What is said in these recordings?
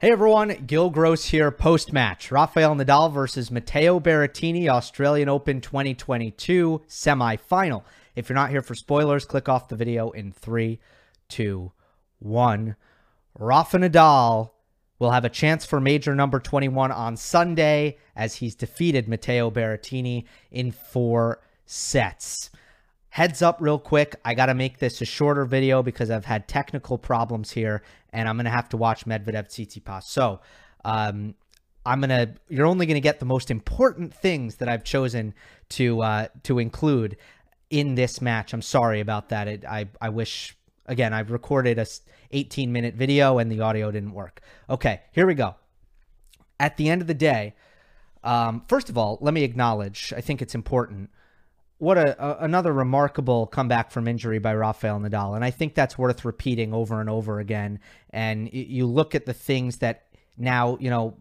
Hey everyone, Gil Gross here post match. Rafael Nadal versus Matteo Berrettini, Australian Open 2022 semifinal. If you're not here for spoilers, click off the video in three, two, one. Rafa Nadal will have a chance for major number 21 on Sunday as he's defeated Matteo Berrettini in four sets. Heads up, real quick. I got to make this a shorter video because I've had technical problems here, and I'm going to have to watch Medvedev Tsitsipas. So, um, I'm gonna. You're only gonna get the most important things that I've chosen to uh, to include in this match. I'm sorry about that. It, I I wish again I've recorded a 18 minute video and the audio didn't work. Okay, here we go. At the end of the day, um, first of all, let me acknowledge. I think it's important what a, a, another remarkable comeback from injury by Rafael Nadal, and I think that's worth repeating over and over again. And you look at the things that now you know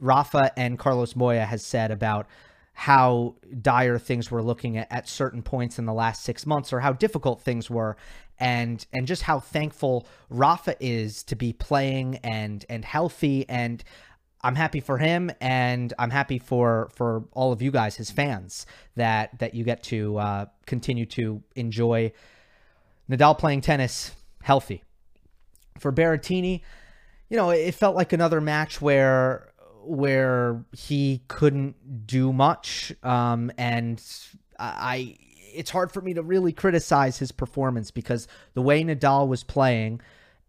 Rafa and Carlos Moya has said about how dire things were looking at, at certain points in the last six months, or how difficult things were, and and just how thankful Rafa is to be playing and and healthy. And I'm happy for him, and I'm happy for for all of you guys, his fans, that that you get to uh, continue to enjoy Nadal playing tennis healthy. For Berrettini, you know, it felt like another match where where he couldn't do much, um, and I. It's hard for me to really criticize his performance because the way Nadal was playing,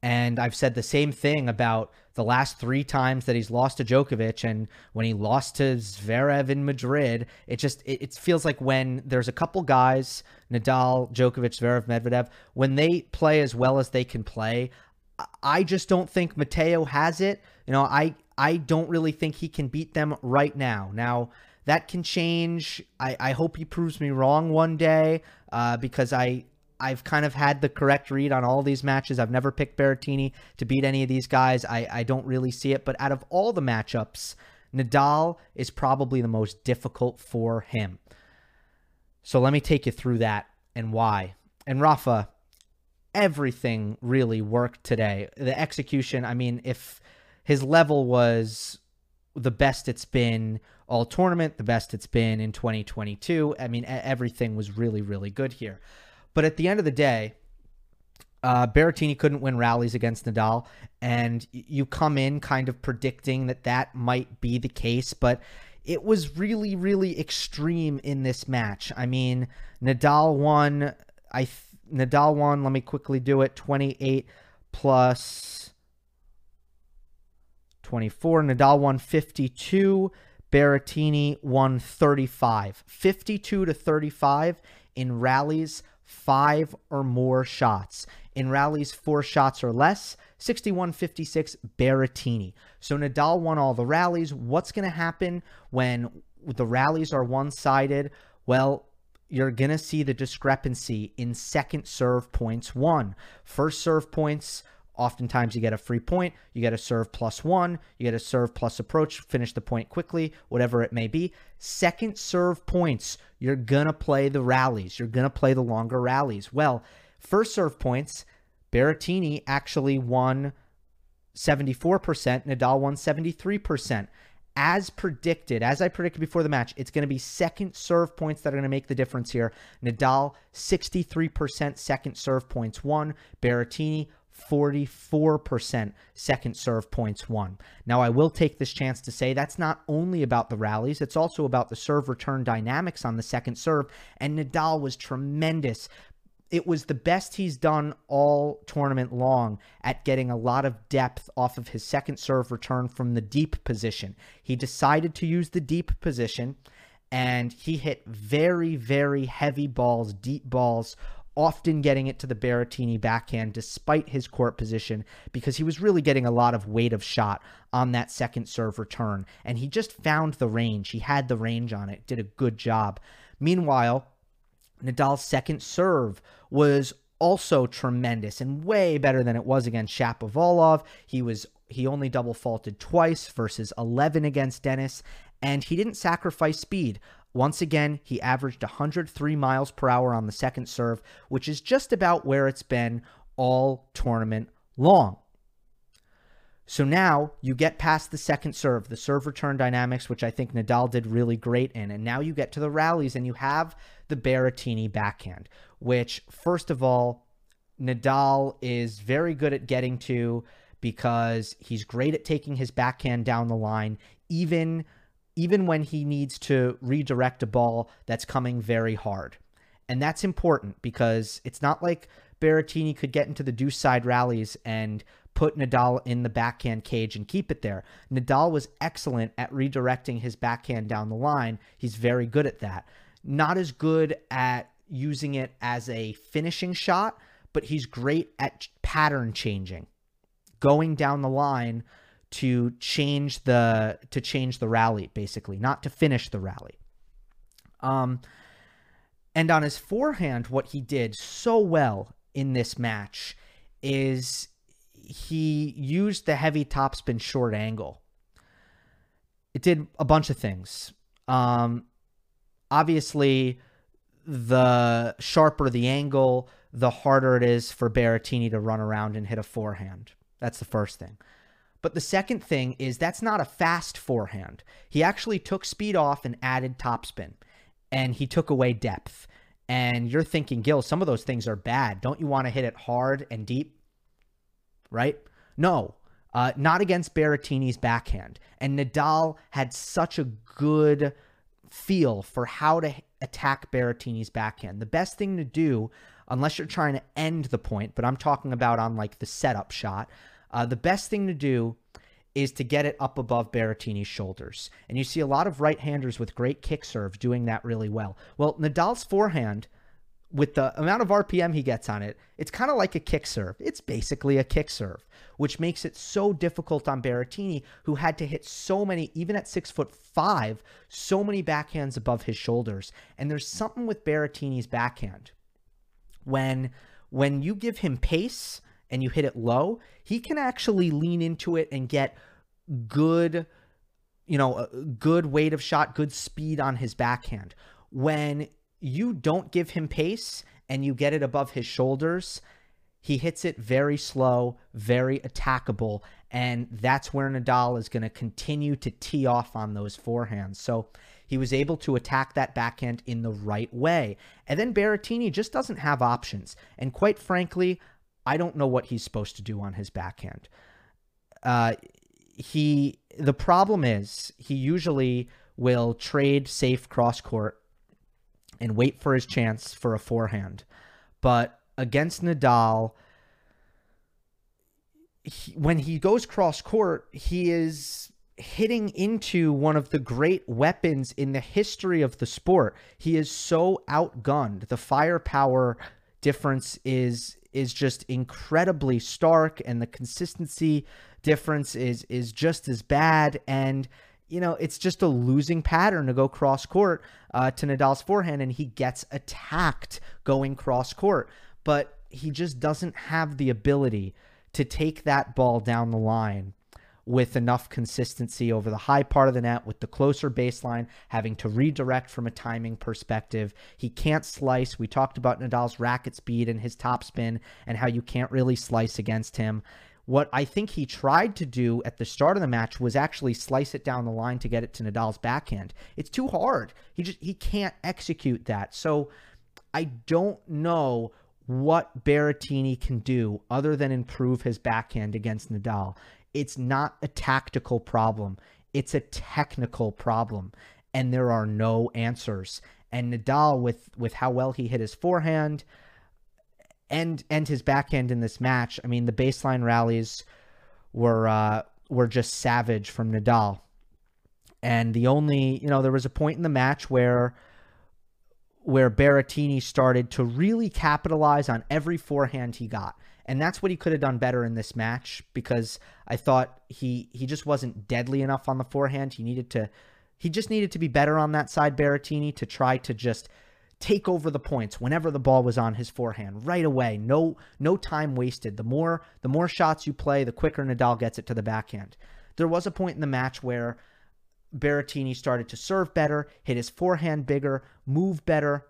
and I've said the same thing about the last three times that he's lost to Djokovic and when he lost to Zverev in Madrid, it just it, it, feels like when there's a couple guys, Nadal, Djokovic, Zverev, Medvedev, when they play as well as they can play, I just don't think Matteo has it. You know, I I don't really think he can beat them right now. Now that can change. I, I hope he proves me wrong one day uh, because I I've kind of had the correct read on all these matches. I've never picked Berrettini to beat any of these guys. I, I don't really see it. But out of all the matchups, Nadal is probably the most difficult for him. So let me take you through that and why. And Rafa, everything really worked today. The execution, I mean, if his level was the best it's been all tournament, the best it's been in 2022, I mean, everything was really, really good here. But at the end of the day, uh, Berrettini couldn't win rallies against Nadal, and you come in kind of predicting that that might be the case, but it was really, really extreme in this match. I mean, Nadal won. I th- Nadal won. Let me quickly do it. Twenty eight plus twenty four. Nadal won fifty two. Berrettini won thirty five. Fifty two to thirty five in rallies five or more shots. In rallies, four shots or less, 61 56 Berrettini. So Nadal won all the rallies. What's going to happen when the rallies are one sided? Well, you're going to see the discrepancy in second serve points won. First serve points Oftentimes, you get a free point, you get a serve plus one, you get a serve plus approach, finish the point quickly, whatever it may be. Second serve points, you're going to play the rallies, you're going to play the longer rallies. Well, first serve points, Berrettini actually won 74%, Nadal won 73%. As predicted, as I predicted before the match, it's going to be second serve points that are going to make the difference here. Nadal, 63% second serve points won. Berrettini, 44% second serve points won. Now, I will take this chance to say that's not only about the rallies, it's also about the serve return dynamics on the second serve. And Nadal was tremendous. It was the best he's done all tournament long at getting a lot of depth off of his second serve return from the deep position. He decided to use the deep position and he hit very, very heavy balls, deep balls often getting it to the Berrettini backhand despite his court position because he was really getting a lot of weight of shot on that second serve return. And he just found the range. He had the range on it, did a good job. Meanwhile, Nadal's second serve was also tremendous and way better than it was against Shapovalov. He was he only double faulted twice versus 11 against Denis and he didn't sacrifice speed. Once again, he averaged 103 miles per hour on the second serve, which is just about where it's been all tournament long. So now you get past the second serve, the serve return dynamics, which I think Nadal did really great in. And now you get to the rallies and you have the Berrettini backhand, which, first of all, Nadal is very good at getting to because he's great at taking his backhand down the line, even even when he needs to redirect a ball that's coming very hard. And that's important because it's not like Berrettini could get into the deuce side rallies and put Nadal in the backhand cage and keep it there. Nadal was excellent at redirecting his backhand down the line. He's very good at that. Not as good at using it as a finishing shot, but he's great at pattern changing, going down the line to change the to change the rally basically, not to finish the rally. Um and on his forehand what he did so well in this match is he used the heavy topspin short angle. It did a bunch of things. Um, obviously, the sharper the angle, the harder it is for Berrettini to run around and hit a forehand. That's the first thing. But the second thing is that's not a fast forehand. He actually took speed off and added topspin, and he took away depth. And you're thinking, Gil, some of those things are bad. Don't you want to hit it hard and deep? right? No, uh, not against Berrettini's backhand. And Nadal had such a good feel for how to attack Berrettini's backhand. The best thing to do, unless you're trying to end the point, but I'm talking about on like the setup shot, uh, the best thing to do is to get it up above Berrettini's shoulders. And you see a lot of right handers with great kick serve doing that really well. Well, Nadal's forehand with the amount of RPM he gets on it, it's kind of like a kick serve. It's basically a kick serve, which makes it so difficult on Berrettini, who had to hit so many, even at six foot five, so many backhands above his shoulders. And there's something with Berrettini's backhand when when you give him pace and you hit it low, he can actually lean into it and get good, you know, good weight of shot, good speed on his backhand. When you don't give him pace and you get it above his shoulders, he hits it very slow, very attackable, and that's where Nadal is going to continue to tee off on those forehands. So he was able to attack that backhand in the right way. And then Berrettini just doesn't have options. And quite frankly, I don't know what he's supposed to do on his backhand. Uh, he the problem is he usually will trade safe cross court and wait for his chance for a forehand. But against Nadal, he, when he goes cross court, he is hitting into one of the great weapons in the history of the sport. He is so outgunned. The firepower difference is is just incredibly stark and the consistency difference is is just as bad and you know, it's just a losing pattern to go cross court uh, to Nadal's forehand, and he gets attacked going cross court. But he just doesn't have the ability to take that ball down the line with enough consistency over the high part of the net with the closer baseline, having to redirect from a timing perspective. He can't slice. We talked about Nadal's racket speed and his topspin and how you can't really slice against him. What I think he tried to do at the start of the match was actually slice it down the line to get it to Nadal's backhand. It's too hard. He just he can't execute that. So I don't know what Berrettini can do other than improve his backhand against Nadal. It's not a tactical problem. It's a technical problem and there are no answers. And Nadal with with how well he hit his forehand, and and his backhand in this match. I mean, the baseline rallies were uh, were just savage from Nadal. And the only, you know, there was a point in the match where where Berrettini started to really capitalize on every forehand he got. And that's what he could have done better in this match because I thought he he just wasn't deadly enough on the forehand. He needed to he just needed to be better on that side Berrettini to try to just take over the points whenever the ball was on his forehand right away. No no time wasted. The more the more shots you play, the quicker Nadal gets it to the backhand. There was a point in the match where Berrettini started to serve better, hit his forehand bigger, move better.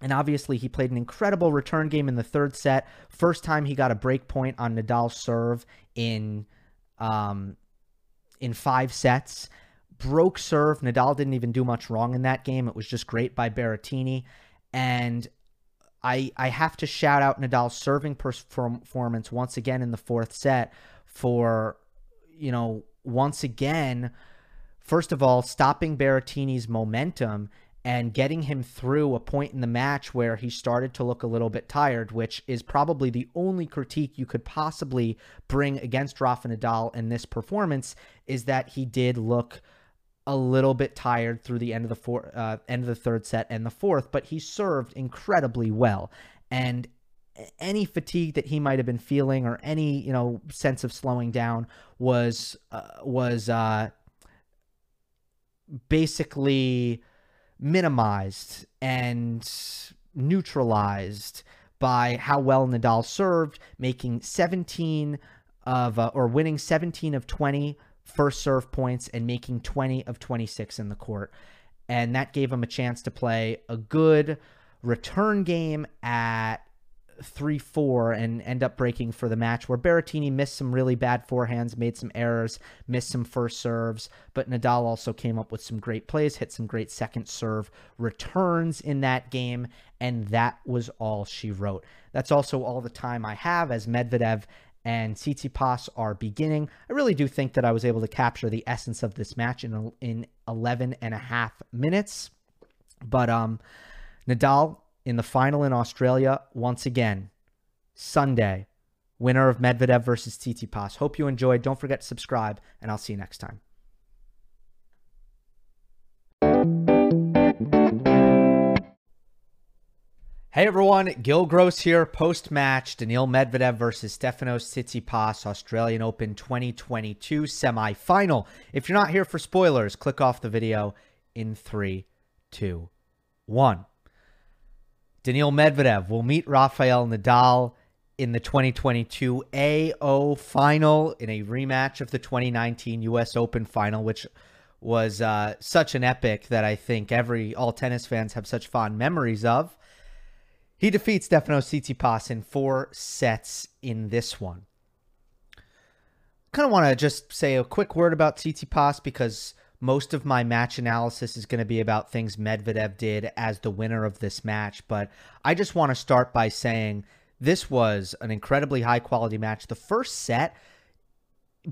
And obviously, he played an incredible return game in the third set. First time he got a break point on Nadal's serve in um, in five sets. Broke serve. Nadal didn't even do much wrong in that game. It was just great by Berrettini. And I I have to shout out Nadal's serving performance once again in the fourth set for you know once again first of all stopping Berrettini's momentum and getting him through a point in the match where he started to look a little bit tired, which is probably the only critique you could possibly bring against Rafa Nadal in this performance, is that he did look a little bit tired through the end of the four, uh, end of the third set and the fourth, but he served incredibly well. And any fatigue that he might have been feeling or any you know sense of slowing down was uh, was uh, basically minimized and neutralized by how well Nadal served, making 17 of uh, or winning 17 of 20 first serve points and making 20 of 26 in the court. And that gave him a chance to play a good return game at 3 4 and end up breaking for the match where Berrettini missed some really bad forehands, made some errors, missed some first serves, but Nadal also came up with some great plays, hit some great second serve returns in that game, and that was all she wrote. That's also all the time I have as Medvedev and Tsitsipas are beginning. I really do think that I was able to capture the essence of this match in in 11 and a half minutes. But um Nadal in the final in Australia once again Sunday. Winner of Medvedev versus Tsitsipas. Hope you enjoyed. Don't forget to subscribe and I'll see you next time. Hey everyone, Gil Gross here. Post match, Daniil Medvedev versus Stefanos Tsitsipas, Australian Open 2022 semi-final. If you're not here for spoilers, click off the video in three, two, one. Daniil Medvedev will meet Rafael Nadal in the 2022 AO final in a rematch of the 2019 US Open final, which was uh, such an epic that I think every all tennis fans have such fond memories of. He defeats Stefanos Tsitsipas in four sets in this one. Kind of want to just say a quick word about Tsitsipas because most of my match analysis is going to be about things Medvedev did as the winner of this match. But I just want to start by saying this was an incredibly high quality match. The first set,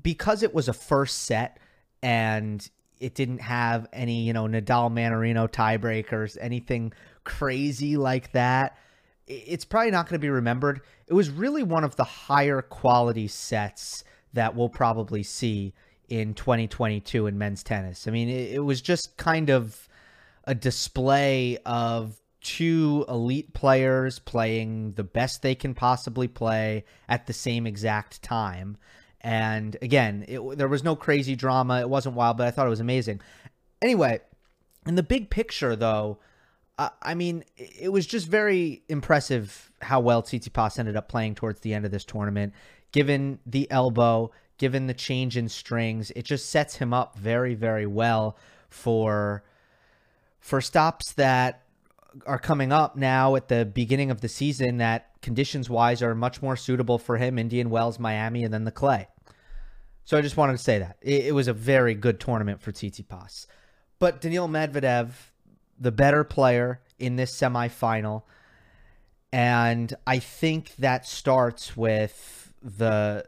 because it was a first set and it didn't have any, you know, Nadal Mannarino tiebreakers, anything crazy like that it's probably not going to be remembered. It was really one of the higher quality sets that we'll probably see in 2022 in men's tennis. I mean, it, it was just kind of a display of two elite players playing the best they can possibly play at the same exact time. And again, it, there was no crazy drama. It wasn't wild, but I thought it was amazing. Anyway, in the big picture, though, I mean, it was just very impressive how well Tsitsipas ended up playing towards the end of this tournament. Given the elbow, given the change in strings, it just sets him up very, very well for for stops that are coming up now at the beginning of the season that conditions wise are much more suitable for him Indian Wells, Miami, and then the clay. So I just wanted to say that. It, it was a very good tournament for Tsitsipas. But Daniil Medvedev, the better player in this semifinal. And I think that starts with the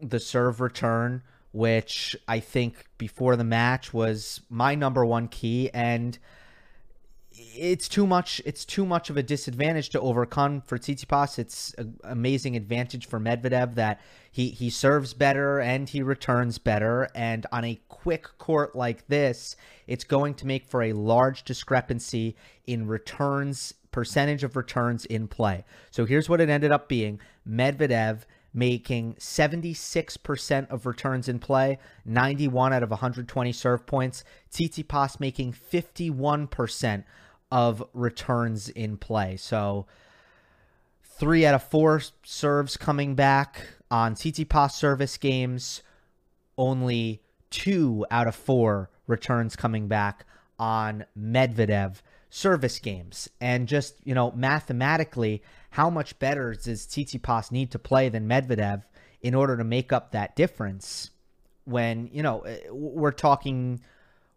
the serve return, which I think before the match was my number one key and it's too much it's too much of a disadvantage to overcome for Tsitsipas. It's an amazing advantage for Medvedev that he he serves better and he returns better and on a quick court like this, it's going to make for a large discrepancy in returns percentage of returns in play. So here's what it ended up being. Medvedev making 76% of returns in play, 91 out of 120 serve points. Tsitsipas making 51% of returns in play. So three out of four serves coming back on Tsitsipas service games. Only two out of four returns coming back on Medvedev service games. And just, you know, mathematically, how much better does Tsitsipas need to play than Medvedev in order to make up that difference when, you know, eh, we're talking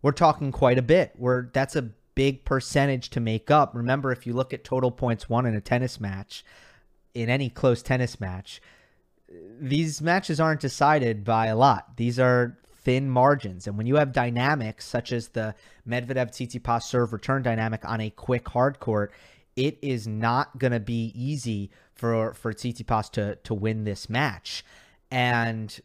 we're talking quite a bit. We're that's a big percentage to make up. Remember if you look at total points won in a tennis match, in any close tennis match, these matches aren't decided by a lot. These are thin margins. And when you have dynamics such as the Medvedev Tsitsipas serve return dynamic on a quick hard court, it is not going to be easy for for Tsitsipas to to win this match. And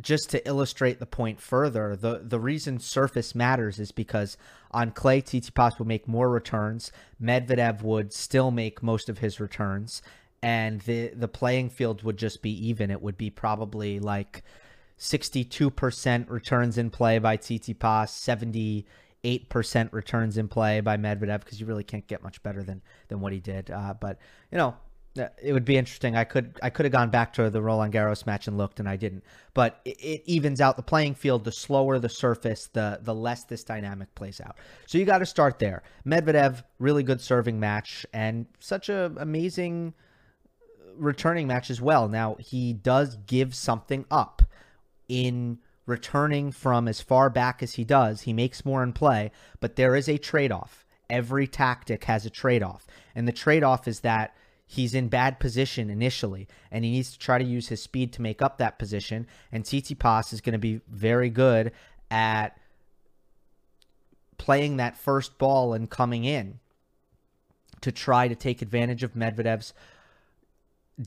just to illustrate the point further, the the reason surface matters is because on clay, Tsitsipas would make more returns. Medvedev would still make most of his returns, and the the playing field would just be even. It would be probably like sixty two percent returns in play by Tsitsipas, seventy eight percent returns in play by Medvedev because you really can't get much better than than what he did. Uh, but you know, it would be interesting. I could I could have gone back to the Roland Garros match and looked, and I didn't. But it, it, evens out the playing field. The slower the surface, the the less this dynamic plays out. So you got to start there. Medvedev, really good serving match, and such a amazing returning match as well. Now he does give something up in returning from as far back as he does. He makes more in play, but there is a trade off. Every tactic has a trade off, and the trade off is that he's in bad position initially, and he needs to try to use his speed to make up that position. And Tsitsipas is going to be very good at playing that first ball and coming in to try to take advantage of Medvedev's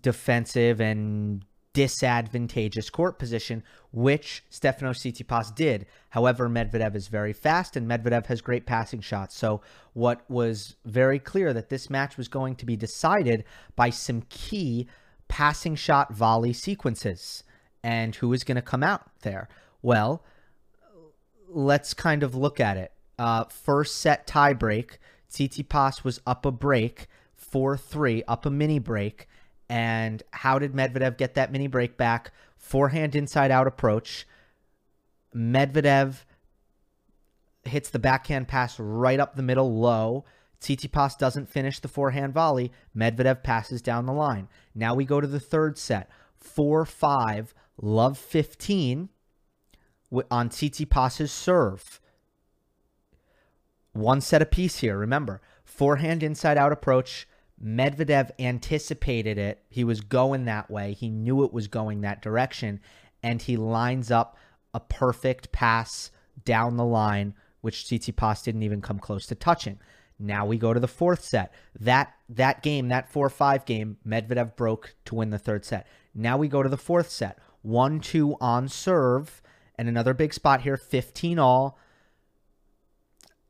defensive and disadvantageous court position, which Stefanos Tsitsipas did. However, Medvedev is very fast and Medvedev has great passing shots. So, what was very clear that this match was going to be decided by some key passing shot volley sequences. And who is going to come out there? Well, let's kind of look at it. Uh, first set tiebreak, Tsitsipas was up a break, 4 3, up a mini break and how did Medvedev get that mini break back? Forehand inside out approach. Medvedev hits the backhand pass right up the middle low. Tsitsipas doesn't finish the forehand volley. Medvedev passes down the line. Now we go to the third set. 4 5, love 15 on Tsitsipas's serve. One set apiece here. Remember, forehand inside out approach. Medvedev anticipated it. He was going that way. He knew it was going that direction. And he lines up a perfect pass down the line, which Tsitsipas didn't even come close to touching. Now we go to the fourth set. That that game, that 4-5 game, Medvedev broke to win the third set. Now we go to the fourth set. 1-2 on serve and another big spot here, 15 all.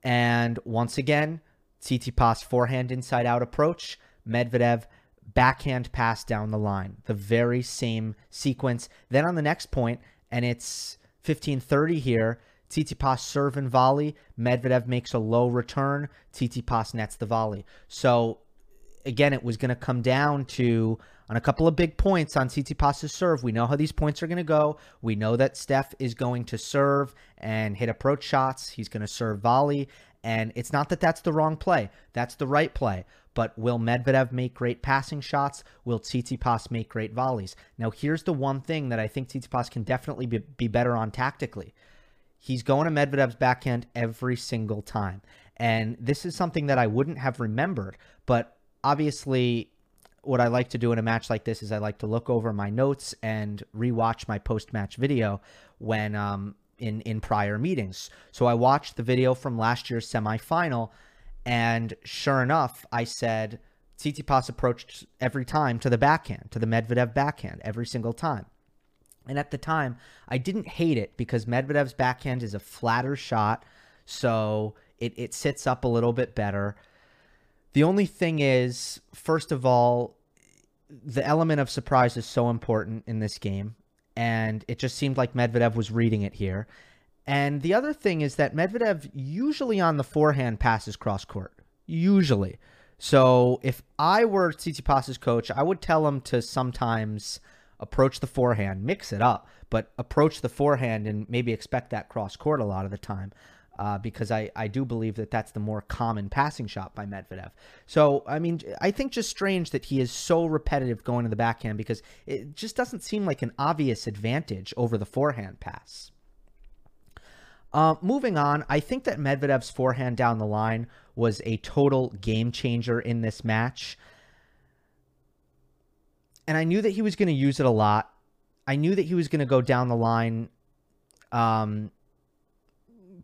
And once again, Tsitsipas forehand inside out approach. Medvedev backhand pass down the line. The very same sequence. Then on the next point, and it's 15:30 here. Tsitsipas serve and volley. Medvedev makes a low return. Tsitsipas nets the volley. So again, it was going to come down to on a couple of big points on Tsitsipas's serve. We know how these points are going to go. We know that Steph is going to serve and hit approach shots. He's going to serve volley. And it's not that that's the wrong play. That's the right play. But will Medvedev make great passing shots? Will Tsitsipas make great volleys? Now, here's the one thing that I think Tsitsipas can definitely be, be better on tactically. He's going to Medvedev's backhand every single time. And this is something that I wouldn't have remembered. But obviously, what I like to do in a match like this is I like to look over my notes and rewatch my post match video when um, in in prior meetings. So I watched the video from last year's semifinal, and sure enough, I said Tsitsipas approached every time to the backhand, to the Medvedev backhand, every single time. And at the time, I didn't hate it because Medvedev's backhand is a flatter shot, so it, it sits up a little bit better. The only thing is, first of all, the element of surprise is so important in this game and it just seemed like Medvedev was reading it here. And the other thing is that Medvedev usually on the forehand passes cross court. Usually. So if I were Tsitsipas's coach, I would tell him to sometimes approach the forehand, mix it up, but approach the forehand and maybe expect that cross court a lot of the time. Uh, because I, I do believe that that's the more common passing shot by Medvedev. So, I mean, I think just strange that he is so repetitive going to the backhand because it just doesn't seem like an obvious advantage over the forehand pass. Uh, moving on, I think that Medvedev's forehand down the line was a total game changer in this match. And I knew that he was going to use it a lot. I knew that he was going to go down the line um,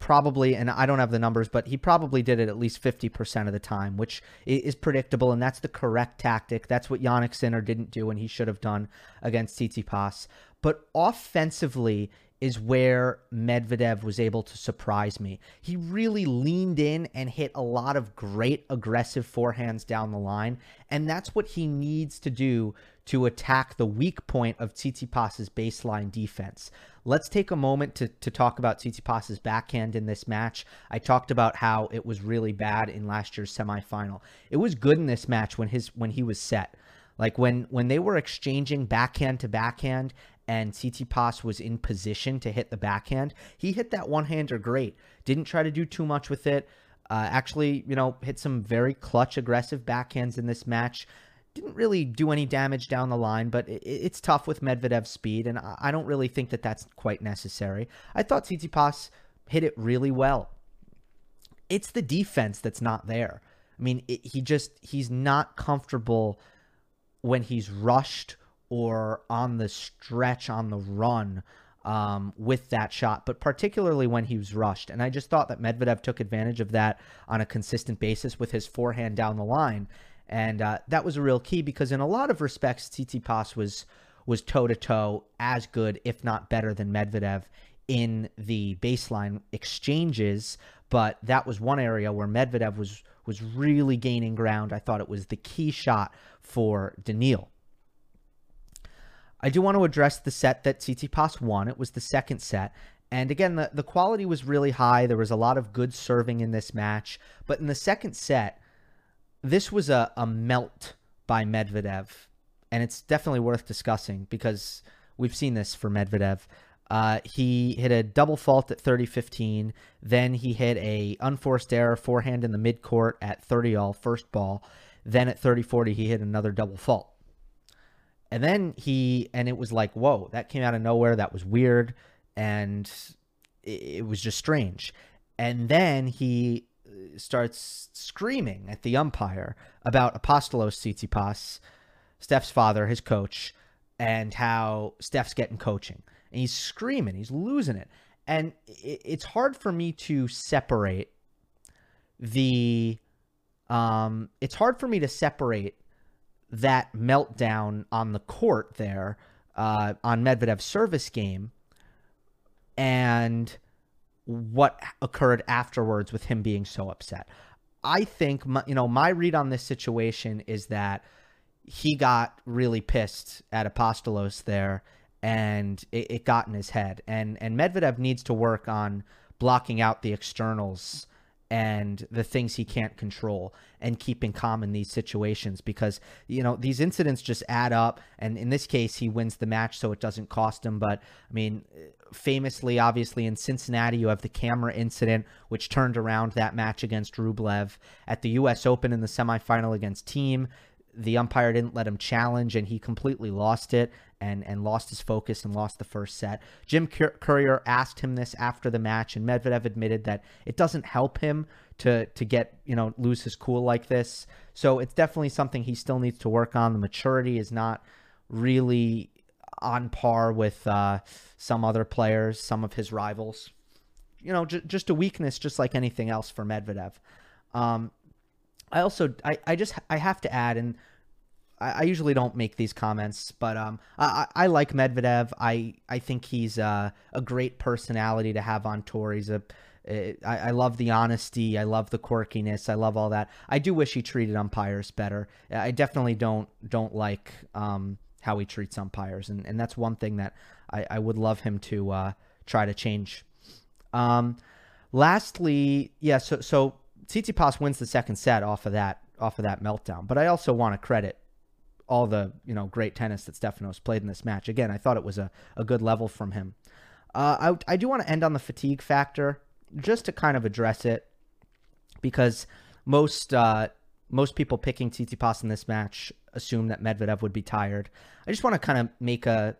probably, and I don't have the numbers, but he probably did it at least 50% of the time, which is predictable, and that's the correct tactic. That's what Jannik Sinner didn't do, and he should have done against Tsitsipas. But offensively is where Medvedev was able to surprise me. He really leaned in and hit a lot of great aggressive forehands down the line, and that's what he needs to do to attack the weak point of Tsitsipas's baseline defense. Let's take a moment to, to talk about Tsitsipas's backhand in this match. I talked about how it was really bad in last year's semifinal. It was good in this match when his when he was set. Like when when they were exchanging backhand to backhand and Tsitsipas was in position to hit the backhand, he hit that one-hander great. Didn't try to do too much with it. Uh, actually, you know, hit some very clutch, aggressive backhands in this match didn't really do any damage down the line, but it, it's tough with Medvedev's speed, and I don't really think that that's quite necessary. I thought Tsitsipas hit it really well. It's the defense that's not there. I mean, it, he just he's not comfortable when he's rushed or on the stretch on the run um, with that shot, but particularly when he was rushed. And I just thought that Medvedev took advantage of that on a consistent basis with his forehand down the line. And uh, that was a real key because in a lot of respects, Tsitsipas was was toe to toe as good, if not better, than Medvedev in the baseline exchanges. But that was one area where Medvedev was was really gaining ground. I thought it was the key shot for Daniil. I do want to address the set that Tsitsipas won. It was the second set. And again, the, the quality was really high. There was a lot of good serving in this match. But in the second set, this was a, a melt by Medvedev, and it's definitely worth discussing because we've seen this for Medvedev. Uh, he hit a double fault at 30-15. Then he hit a unforced error forehand in the midcourt at 30 all first ball. Then at 30-40, he hit another double fault. And then he, and it was like, whoa, that came out of nowhere. That was weird. And it, it was just strange. And then he starts screaming at the umpire about Apostolos Tsitsipas, Steph's father, his coach, and how Steph's getting coaching. And he's screaming, he's losing it. And it's hard for me to separate the um it's hard for me to separate that meltdown on the court there uh, on Medvedev's service game and what occurred afterwards with him being so upset. I think, my, you know, my read on this situation is that he got really pissed at Apostolos there and it, it got in his head. And, and Medvedev needs to work on blocking out the externals and the things he can't control and keeping calm in these situations because you know these incidents just add up. And in this case he wins the match so it doesn't cost him. But i mean famously obviously in Cincinnati you have the camera incident which turned around that match against Rublev. At the US Open in the semifinal against Thiem the umpire didn't let him challenge and he completely lost it and and lost his focus and lost the first set. Jim Courier asked him this after the match and Medvedev admitted that it doesn't help him to to get, you know, lose his cool like this. So it's definitely something he still needs to work on. The maturity is not really on par with uh, some other players, some of his rivals. You know, j- just a weakness, just like anything else for Medvedev. Um, I also I, I just I have to add and I, I usually don't make these comments, but um I, I like Medvedev. I I think he's uh, a great personality to have on tour. He's a I, I love the honesty. I love the quirkiness. I love all that. I do wish he treated umpires better. I definitely don't don't like um, how he treats umpires, and, and that's one thing that I, I would love him to uh, try to change. Um, lastly, yeah. So so Tsitsipas wins the second set off of that off of that meltdown. But I also want to credit all the you know great tennis that Stefanos played in this match. Again, I thought it was a, a good level from him. Uh, I, I do want to end on the fatigue factor just to kind of address it, because most uh, most people picking Tsitsipas in this match assume that Medvedev would be tired. I just want to kind of make a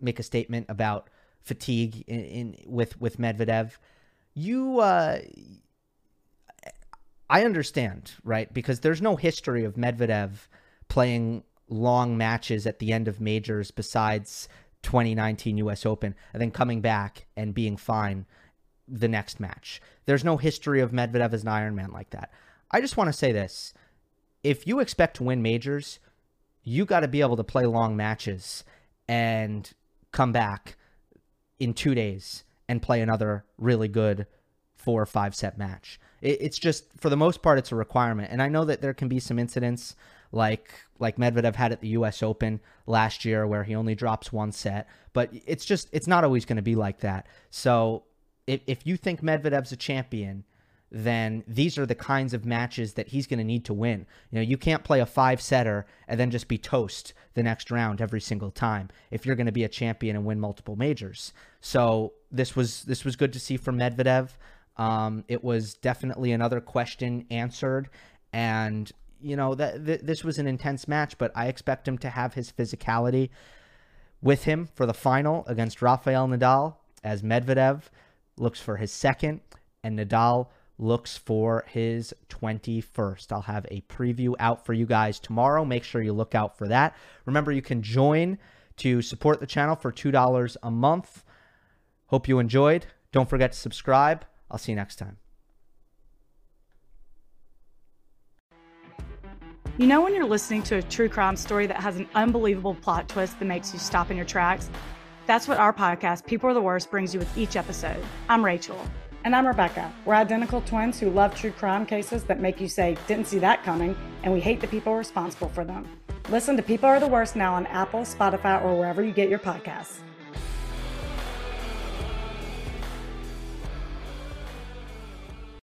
make a statement about fatigue in, in with with Medvedev. You, uh, I understand, right? Because there's no history of Medvedev playing long matches at the end of majors besides 2019 US Open and then coming back and being fine the next match. There's no history of Medvedev as an Ironman like that. I just want to say this. If you expect to win majors, you got to be able to play long matches and come back in two days and play another really good four or five set match. It's just, for the most part, it's a requirement. And I know that there can be some incidents like like Medvedev had at the US Open last year where he only drops one set, but it's just it's not always going to be like that. So if if you think Medvedev's a champion, then these are the kinds of matches that he's going to need to win. You know, you can't play a five setter and then just be toast the next round every single time if you're going to be a champion and win multiple majors. So this was this was good to see from Medvedev. Um, it was definitely another question answered, and you know that th- this was an intense match, but I expect him to have his physicality with him for the final against Rafael Nadal as Medvedev looks for his second and Nadal looks for his 21st. I'll have a preview out for you guys tomorrow. Make sure you look out for that. Remember, you can join to support the channel for $2 a month. Hope you enjoyed. Don't forget to subscribe. I'll see you next time. You know, when you're listening to a true crime story that has an unbelievable plot twist that makes you stop in your tracks? That's what our podcast, People Are the Worst, brings you with each episode. I'm Rachel. And I'm Rebecca. We're identical twins who love true crime cases that make you say, didn't see that coming, and we hate the people responsible for them. Listen to People Are the Worst now on Apple, Spotify, or wherever you get your podcasts.